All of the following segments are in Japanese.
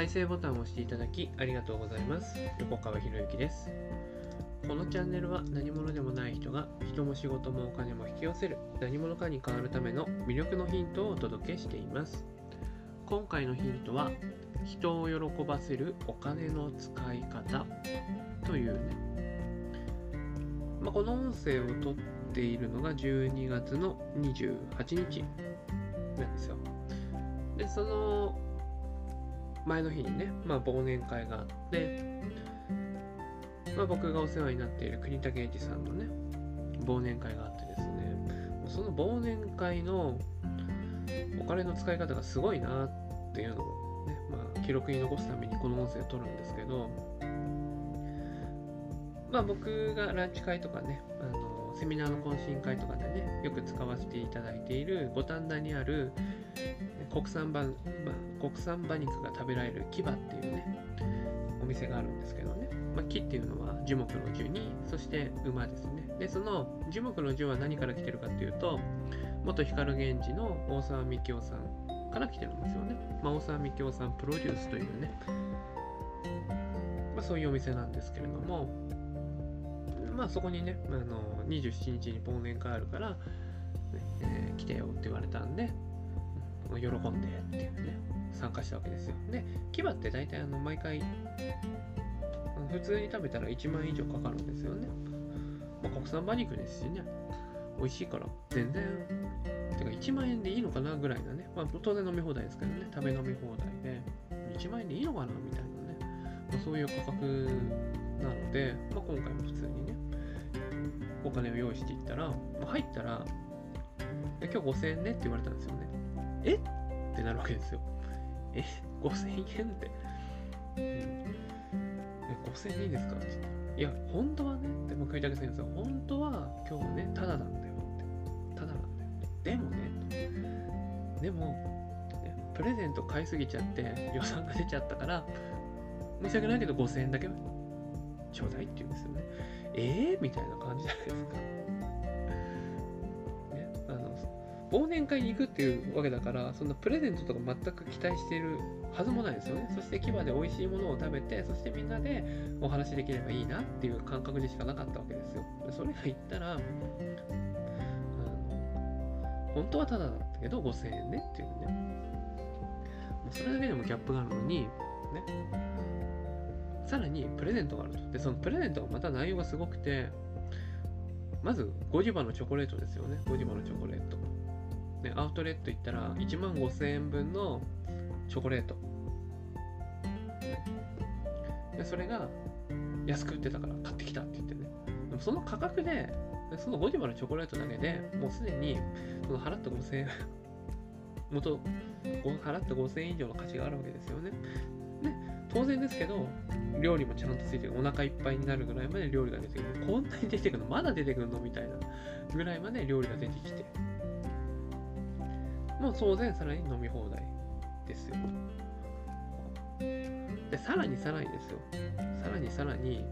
再生ボタンを押していただきありがとうございます。横川博之です。このチャンネルは何者でもない人が人も仕事もお金も引き寄せる何者かに変わるための魅力のヒントをお届けしています。今回のヒントは人を喜ばせるお金の使い方というね、まあ、この音声を撮っているのが12月の28日なんですよ。で、その前の日にね、まあ、忘年会があって、まあ、僕がお世話になっている国武英二さんのね、忘年会があってですね、その忘年会のお金の使い方がすごいなっていうのをね、まあ、記録に残すためにこの音声を取るんですけど、まあ、僕がランチ会とかね、あのセミナーの懇親会とかでね、よく使わせていただいている五反田にある国産馬、まあ、国産馬肉が食べられる牙っていうね、お店があるんですけどね、まあ、木っていうのは樹木の樹に、そして馬ですね。で、その樹木の樹は何から来てるかっていうと、元光源氏の大沢幹夫さんから来てるんですよね。まあ、大沢幹夫さんプロデュースというね、まあ、そういうお店なんですけれども、まあそこにね、あの27日に忘年会あるから、ねえー来てよって言われたんで、喜んでっていうね、参加したわけですよ。で、牙って大体あの毎回、普通に食べたら1万円以上かかるんですよね。まあ、国産馬肉ですしね、美味しいから全然、てか1万円でいいのかなぐらいなね、まあ当然飲み放題ですけどね、食べ飲み放題で、1万円でいいのかなみたいなね、まあ、そういう価格なので、まあ、今回も普通にね、お金を用意していったら、まあ入ったら、今日5000円ねって言われたんですよね。え？ってなるわけですよ。え ?5000 円って。うん、5000円でいいですか？って言って。いや、本当はね、っても栗武先生、本当は今日ね、ただなんだよって。ただなんだよって。でもね、でも、ねプレゼント買いすぎちゃって予算が出ちゃったから、申し訳ないけど5000円だけちょうだいって言うんですよね。えー？みたいな感じじゃないですか。忘年会に行くっていうわけだから、そんなプレゼントとか全く期待しているはずもないですよね。そして牙で美味しいものを食べて、そしてみんなでお話できればいいなっていう感覚でしかなかったわけですよ。それが言ったら、あの本当はただだったけど5000円ねっていうね。もうそれだけでもギャップがあるのに、ね。さらにプレゼントがあると。で、そのプレゼントがまた内容がすごくて、まずゴディバのチョコレートですよね。ゴディバのチョコレート。ね、アウトレット行ったら1万5000円分のチョコレート。で、それが安く売ってたから買ってきたって言ってね。でもその価格で、そのゴディバのチョコレートだけでもうすでにその払った5000円、元、払った5000円以上の価値があるわけですよね。で、当然ですけど、料理もちゃんとついてる。お腹いっぱいになるぐらいまで料理が出てくる。こんなに出てくるの？まだ出てくるの？みたいなぐらいまで料理が出てきて。もう当然さらに飲み放題ですよ。で、さらにさらにですよ。さらにさらに、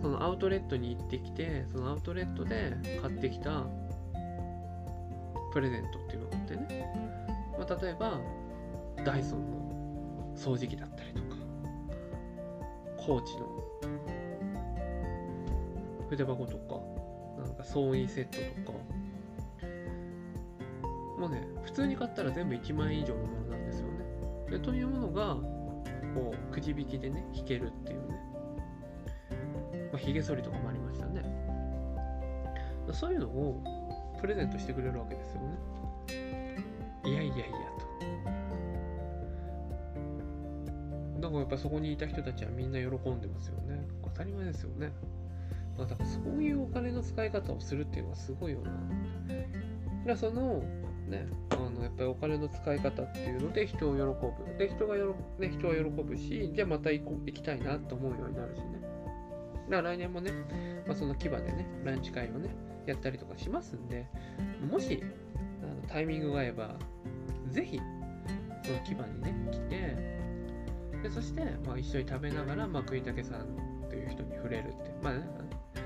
そのアウトレットに行ってきて、そのアウトレットで買ってきたプレゼントっていうのがあってね。まあ、例えば、ダイソンの掃除機だったりとか、コーチの筆箱とか、なんか掃除セットとか、もうね、普通に買ったら全部1万円以上のものなんですよね。でというものが、こう、くじ引きでね、引けるっていうね。まあ、ひげ剃りとかもありましたね。そういうのをプレゼントしてくれるわけですよね。いやいやいやと。だからやっぱそこにいた人たちはみんな喜んでますよね。当たり前ですよね。だからそういうお金の使い方をするっていうのはすごいよな。だからその、ね、あのやっぱりお金の使い方っていうので人を喜ぶ。で、人がよろ、ね、人は喜ぶし、じゃあまた行こ行きたいなと思うようになるしね。だから来年もね、まあ、その牙でね、ランチ会をね、やったりとかしますんで、もしあのタイミングが合えば、ぜひ、その牙にね、来て、でそして、まあ、一緒に食べながら、まあ、栗武さんという人に触れるって。まあ、ね、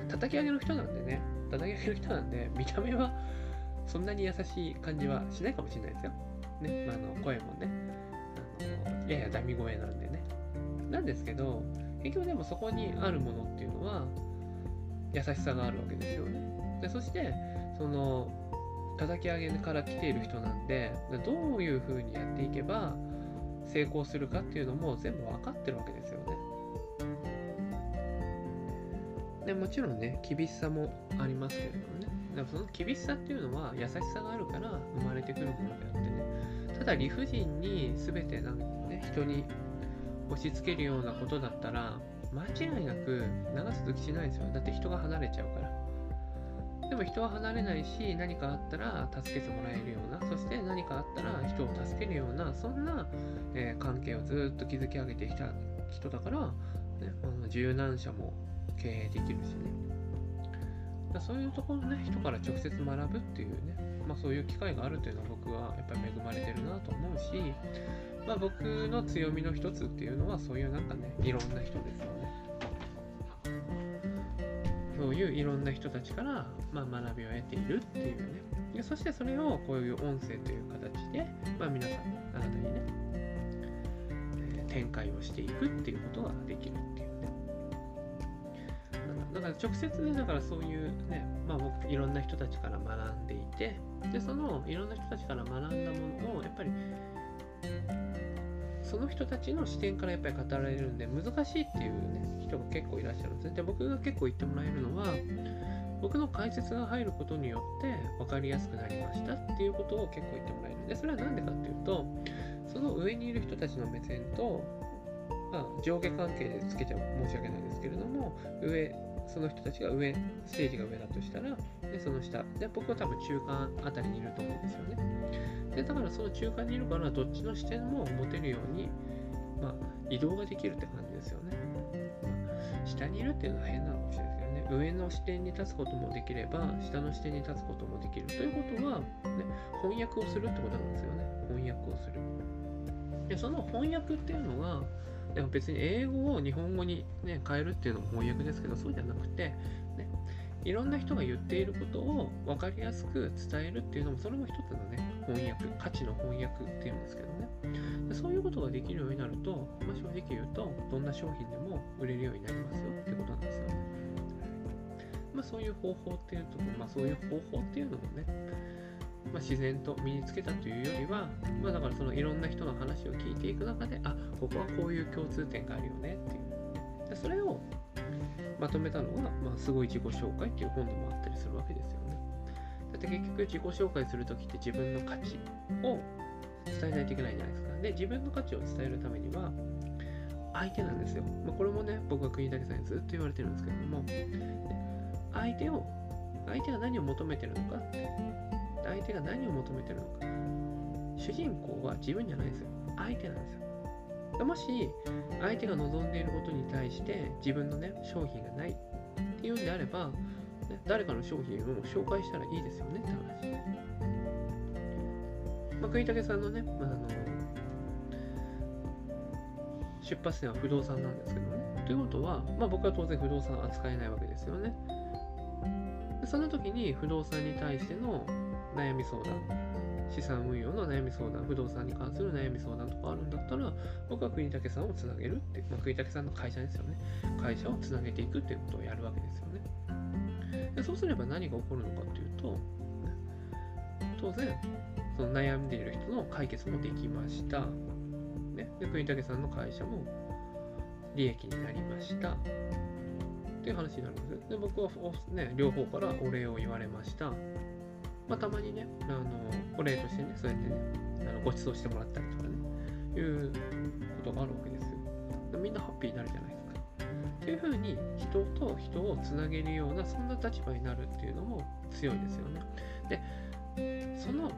叩き上げの人なんでね、叩き上げの人なんで、見た目は、そんなに優しい感じはしないかもしれないですよ。ね、まあ、あの声もねあの、ややダミ声なんでね。なんですけど、結局でもそこにあるものっていうのは、優しさがあるわけですよね。でそして、その、叩き上げから来ている人なんで、どういうふうにやっていけば成功するかっていうのも全部分かってるわけですよね。でもちろんね、厳しさもありますけれども。だからその厳しさっていうのは優しさがあるから生まれてくるものであってね。ただ理不尽に全てなんかね、人に押し付けるようなことだったら、間違いなく長続きしないですよ。だって人が離れちゃうから。でも人は離れないし、何かあったら助けてもらえるような、そして何かあったら人を助けるような、そんな、えー、関係をずっと築き上げてきた人だから、ね、あの柔軟者も経営できるしね。だそういうところね、人から直接学ぶっていうね、まあそういう機会があるというのは僕はやっぱり恵まれてるなと思うし、まあ僕の強みの一つっていうのはそういうなんかね、いろんな人ですよね。そういういろんな人たちから、まあ、学びを得ているっていうね。でそしてそれをこういう音声という形で、まあ、皆さん、あなたにね、展開をしていくっていうことができるっていう。だから直接だからそういうね、まあ僕いろんな人たちから学んでいて、で、そのいろんな人たちから学んだものをやっぱりその人たちの視点からやっぱり語られるんで難しいっていうね人が結構いらっしゃるんですね。で僕が結構言ってもらえるのは僕の解説が入ることによって分かりやすくなりましたっていうことを結構言ってもらえるん。でそれは何でかっていうとその上にいる人たちの目線と、まあ、上下関係でつけちゃ申し訳ないですけれども上その人たちが上ステージが上だとしたらでその下で僕は多分中間あたりにいると思うんですよね。でだからその中間にいるからどっちの視点も持てるように、まあ、移動ができるって感じですよね。下にいるっていうのは変なのかもしれないですけどね上の視点に立つこともできれば下の視点に立つこともできるということは、ね、翻訳をするってことなんですよね翻訳をする。でその翻訳っていうのがでも別に英語を日本語に、ね、変えるっていうのも翻訳ですけどそうじゃなくて、ね、いろんな人が言っていることを分かりやすく伝えるっていうのもそれも一つのね翻訳価値の翻訳っていうんですけどね。そういうことができるようになると、まあ、正直言うとどんな商品でも売れるようになりますよってことなんですよね。まあそういう方法っていうとまあそういう方法っていうのもねまあ、自然と身につけたというよりは、まあ、だからそのいろんな人の話を聞いていく中で、あ、ここはこういう共通点があるよねっていう。でそれをまとめたのが、まあ、すごい自己紹介っていう本でもあったりするわけですよね。だって結局自己紹介するときって自分の価値を伝えないといけないじゃないですか。で、自分の価値を伝えるためには、相手なんですよ。まあ、これもね、僕は国武さんにずっと言われてるんですけども、相手を、相手が何を求めてるのか、相手が何を求めてるのか。主人公は自分じゃないですよ。相手なんですよ。もし相手が望んでいることに対して自分のね商品がないっていうんであれば、ね、誰かの商品を紹介したらいいですよねって話。まあ、栗武さんのね、まあ、あの出発点は不動産なんですけどね。ということは、まあ、僕は当然不動産扱えないわけですよね。でその時に不動産に対しての悩み相談資産運用の悩み相談、不動産に関する悩み相談とかあるんだったら、僕は国武さんをつなげるって、まあ、国武さんの会社ですよね。会社をつなげていくっていうことをやるわけですよね。でそうすれば何が起こるのかっていうと、当然、その悩んでいる人の解決もできました。ね、で国武さんの会社も利益になりました。っていう話になるんですで僕は、ね、両方からお礼を言われました。まあ、たまにね、あの、お礼としてね、そうやってね、あのご馳走してもらったりとかね、いうことがあるわけですよ。みんなハッピーになるじゃないですか。っていうふうに、人と人をつなげるような、そんな立場になるっていうのも強いですよね。で、その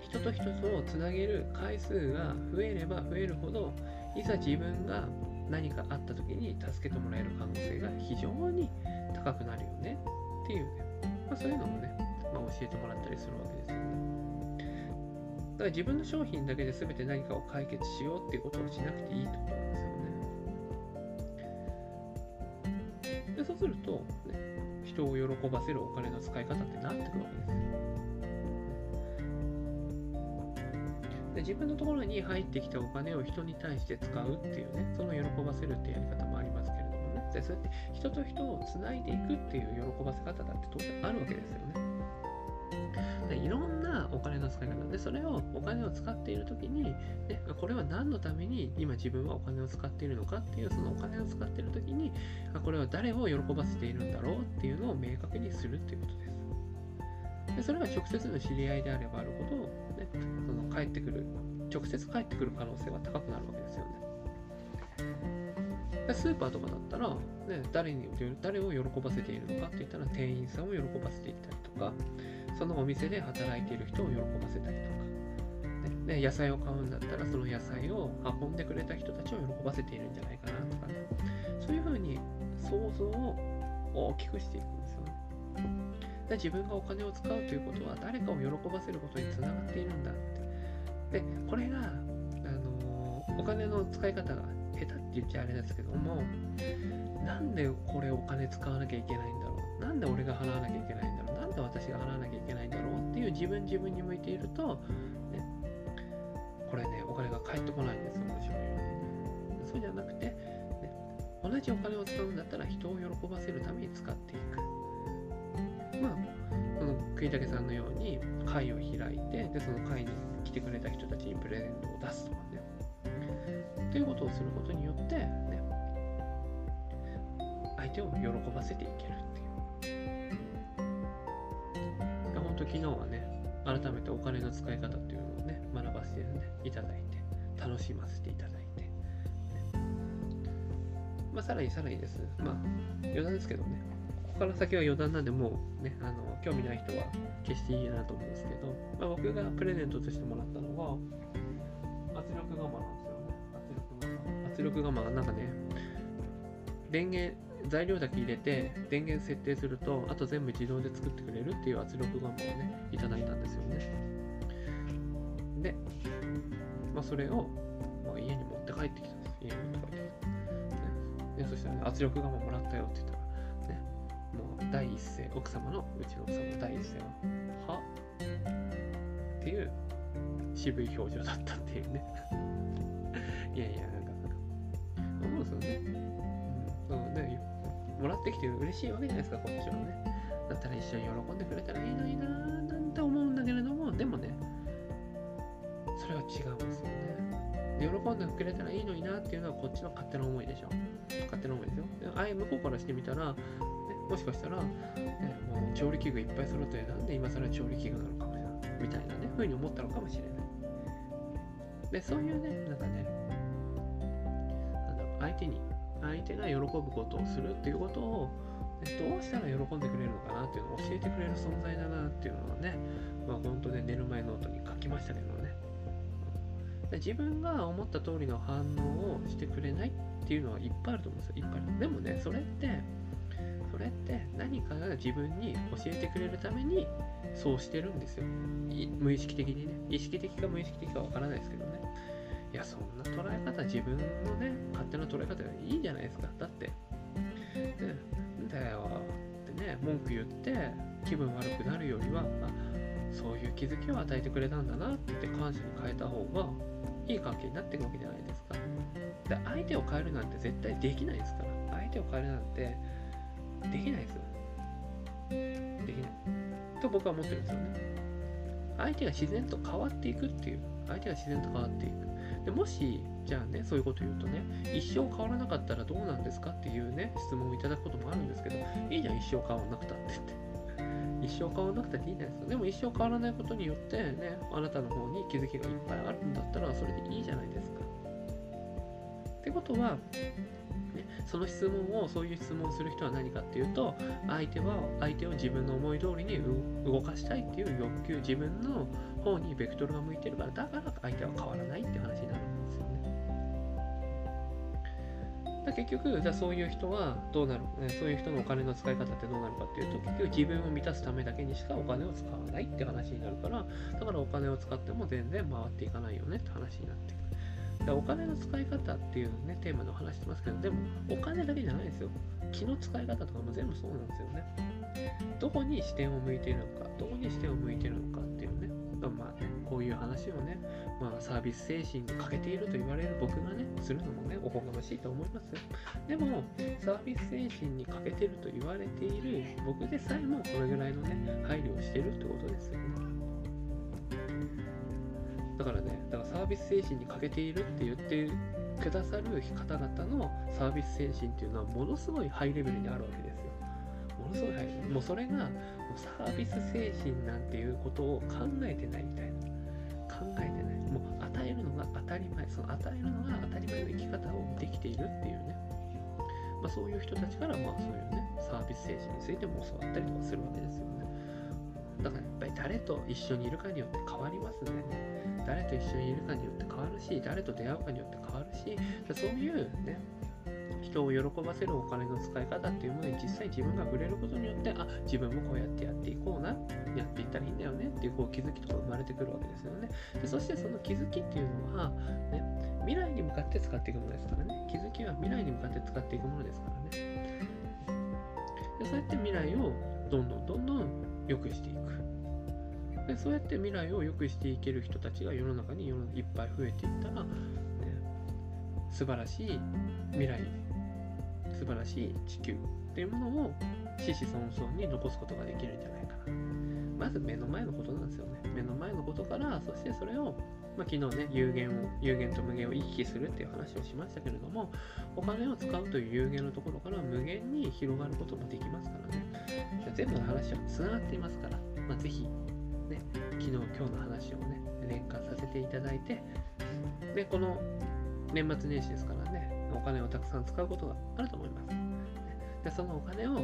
人と人とをつなげる回数が増えれば増えるほど、いざ自分が何かあった時に助けてもらえる可能性が非常に高くなるよねっていうね、まあ、そういうのもね、まあ、教えてもらったりするわけですよね。だから自分の商品だけで全て何かを解決しようっていうことをしなくていいと思うんですよね。でそうすると、ね、人を喜ばせるお金の使い方ってなってくるわけですよ。で自分のところに入ってきたお金を人に対して使うっていうねその喜ばせるってやり方もありますけれどもねでそうやって人と人をつないでいくっていう喜ばせ方だって当然あるわけですよね。いろんなお金の使い方。でそれをお金を使っている時に、ね、これは何のために今自分はお金を使っているのかっていうそのお金を使っている時にこれは誰を喜ばせているんだろうっていうのを明確にするっていうことです。でそれが直接の知り合いであればあるほど、ね、その帰ってくる直接帰ってくる可能性は高くなるわけですよね。でスーパーとかだったら、ね、誰に誰を喜ばせているのかって言ったら店員さんを喜ばせていったりとかそのお店で働いている人を喜ばせたりとか、ね、で野菜を買うんだったらその野菜を運んでくれた人たちを喜ばせているんじゃないかなとか。ねそういうふうに想像を大きくしていくんですよね。で自分がお金を使うということは誰かを喜ばせることにつながっているんだって。でこれが、あの、お金の使い方が下手って言っちゃあれですけどもなんでこれお金使わなきゃいけないんだなんで俺が払わなきゃいけないんだろうなんで私が払わなきゃいけないんだろうっていう自分自分に向いていると、ね、これね、お金が返ってこないんですよ、面白いように。そうじゃなくて、ね、同じお金を使うんだったら人を喜ばせるために使っていく。まあ、その栗竹さんのように会を開いて、で、その会に来てくれた人たちにプレゼントを出すとかね。っていうことをすることによって、ね、相手を喜ばせていけるっていう。昨日はね、改めてお金の使い方っていうのをね、学ばせて、いただいて、楽しませていただいて、ね、まあ、さらにさらにです。まあ、余談ですけどね、ここから先は余談なんで、もうね、あの、興味ない人は消していいなと思うんですけど、まあ、僕がプレゼントとしてもらったのは、圧力釜なんですよね。圧力釜。圧力釜がなんかね、電源、材料だけ入れて電源設定するとあと全部自動で作ってくれるっていう圧力釜をねいただいたんですよね。で、まあ、それを、まあ、家に持って帰ってきたんです。家に持って帰ってきた、ね、でそしたら、ね、圧力釜もらったよって言ったらねもう第一声奥様のうちの奥様の第一声はは？っていう渋い表情だったっていうね。いやいやなんか思うんですよね。そうねもらってきて嬉しいわけじゃないですか、こっちはね。だったら一緒に喜んでくれたらいいのになーなんて思うんだけれども、でもね、それは違うんですよね。喜んでくれたらいいのになっていうのはこっちの勝手な思いでしょ。勝手な思いですよ。あい向こうからしてみたら、ね、もしかしたら、ね、もう調理器具いっぱい揃ってなんで今更調理器具なのかもしれないみたいなね、ふうに思ったのかもしれない。で、そういうね、なんかね、なんだろう、相手に相手が喜ぶことをするっていうことを、どうしたら喜んでくれるのかなっていうのを教えてくれる存在だなっていうのはね、まあ本当で寝る前ノートに書きましたけどね。自分が思った通りの反応をしてくれないっていうのはいっぱいあると思うんですよ。いっぱいある。でもね、それって、それって何かが自分に教えてくれるためにそうしてるんですよ。無意識的にね。意識的か無意識的かわからないですけどね。いや、そんな捉え方、自分のね、勝手な捉え方がいいじゃないですか。だって、ね、だよってね、文句言って気分悪くなるよりは、あそういう気づきを与えてくれたんだなって感謝に変えた方がいい関係になっていくわけじゃないですか。で相手を変えるなんて絶対できないですから。相手を変えるなんてできないです。できない。と僕は思ってるんですよね。相手が自然と変わっていくっていう。相手が自然と変わっていく。でもし、じゃあね、そういうこと言うとね、一生変わらなかったらどうなんですかっていうね、質問をいただくこともあるんですけど、いいじゃん、一生変わらなくたって言って。一生変わらなくたっていいんですよ。でも一生変わらないことによってね、あなたの方に気づきがいっぱいあるんだったら、それでいいじゃないですか。ってことは、ね、その質問を、そういう質問をする人は何かっていうと、相手は、相手を自分の思い通りに動かしたいっていう欲求、自分の方にベクトルが向いてるから、だから相手は変わらないって話に結局、じゃあそういう人はどうなる、ね、そういう人のお金の使い方ってどうなるかっていうと、結局自分を満たすためだけにしかお金を使わないって話になるから、だからお金を使っても全然回っていかないよねって話になってくる。お金の使い方っていうね、テーマでお話してますけど、でもお金だけじゃないですよ。気の使い方とかも全部そうなんですよね。どこに視点を向いているのか、どこに視点を向いているのかっていうね、まあね、こういう話をね、まあ、サービス精神に欠けていると言われる僕がねするのもねおこがましいと思いますでもサービス精神に欠けてると言われている僕でさえもこれぐらいのね配慮をしてるってことですよ。ねだからねだからサービス精神に欠けているって言ってくださる方々のサービス精神っていうのはものすごいハイレベルにあるわけですよ。ものすごいハイレベル。もうそれがサービス精神なんていうことを考えてないみたいな。考えてないもう与えるのが当たり前その与えるのが当たり前の生き方をできているっていうね。まあ、そういう人たちからまあそういうねサービス精神についても教わったりとかするわけですよね。だからやっぱり誰と一緒にいるかによって変わりますね。誰と一緒にいるかによって変わるし誰と出会うかによって変わるしそういうね人を喜ばせるお金の使い方っていうものに実際自分が触れることによってあ自分もこうやってやっていこうなやっていったらいいんだよねっていうこう気づきとか生まれてくるわけですよね。でそしてその気づきっていうのは、ね、未来に向かって使っていくものですからね。気づきは未来に向かって使っていくものですからね。でそうやって未来をどんどんどんどん良くしていく。でそうやって未来を良くしていける人たちが世の中にいっぱい増えていったら、ね、素晴らしい未来素晴らしい地球っていうものを子々孫々に残すことができるんじゃないかまず目の前のことなんですよね目の前のことからそしてそれをまあ、昨日ね、有限を、有限と無限を行き来するっていう話をしましたけれども、お金を使うという有限のところから無限に広がることもできますからね。全部の話はつながっていますから、まあ、ぜひ、ね、昨日、今日の話をね、連関させていただいて、で、この年末年始ですからね、お金をたくさん使うことがあると思います。で、そのお金を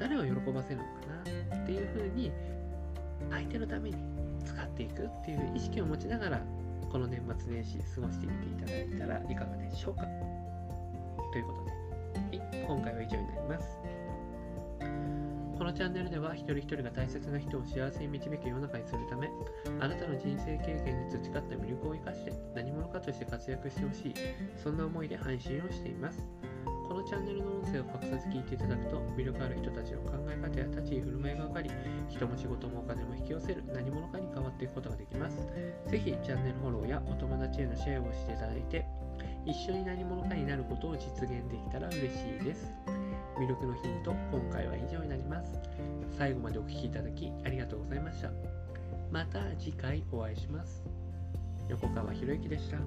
誰を喜ばせるのかなっていうふうに、相手のために使っていくっていう意識を持ちながらこの年末年始過ごしてみていただいたらいかがでしょうか？ということで、はい、今回は以上になります。このチャンネルでは一人一人が大切な人を幸せに導く世の中にするためあなたの人生経験に培った魅力を生かして何者かとして活躍してほしいそんな思いで配信をしています。このチャンネルの音声を隠さず聞いていただくと魅力ある人たちの考え方や立ち居振る舞いが分かり人も仕事もお金も引き寄せる何者かに変わっていくことができます。ぜひチャンネルフォローやお友達へのシェアをしていただいて一緒に何者かになることを実現できたら嬉しいです。魅力のヒント今回は以上になります。最後までお聴きいただきありがとうございました。また次回お会いします。横川博之でした。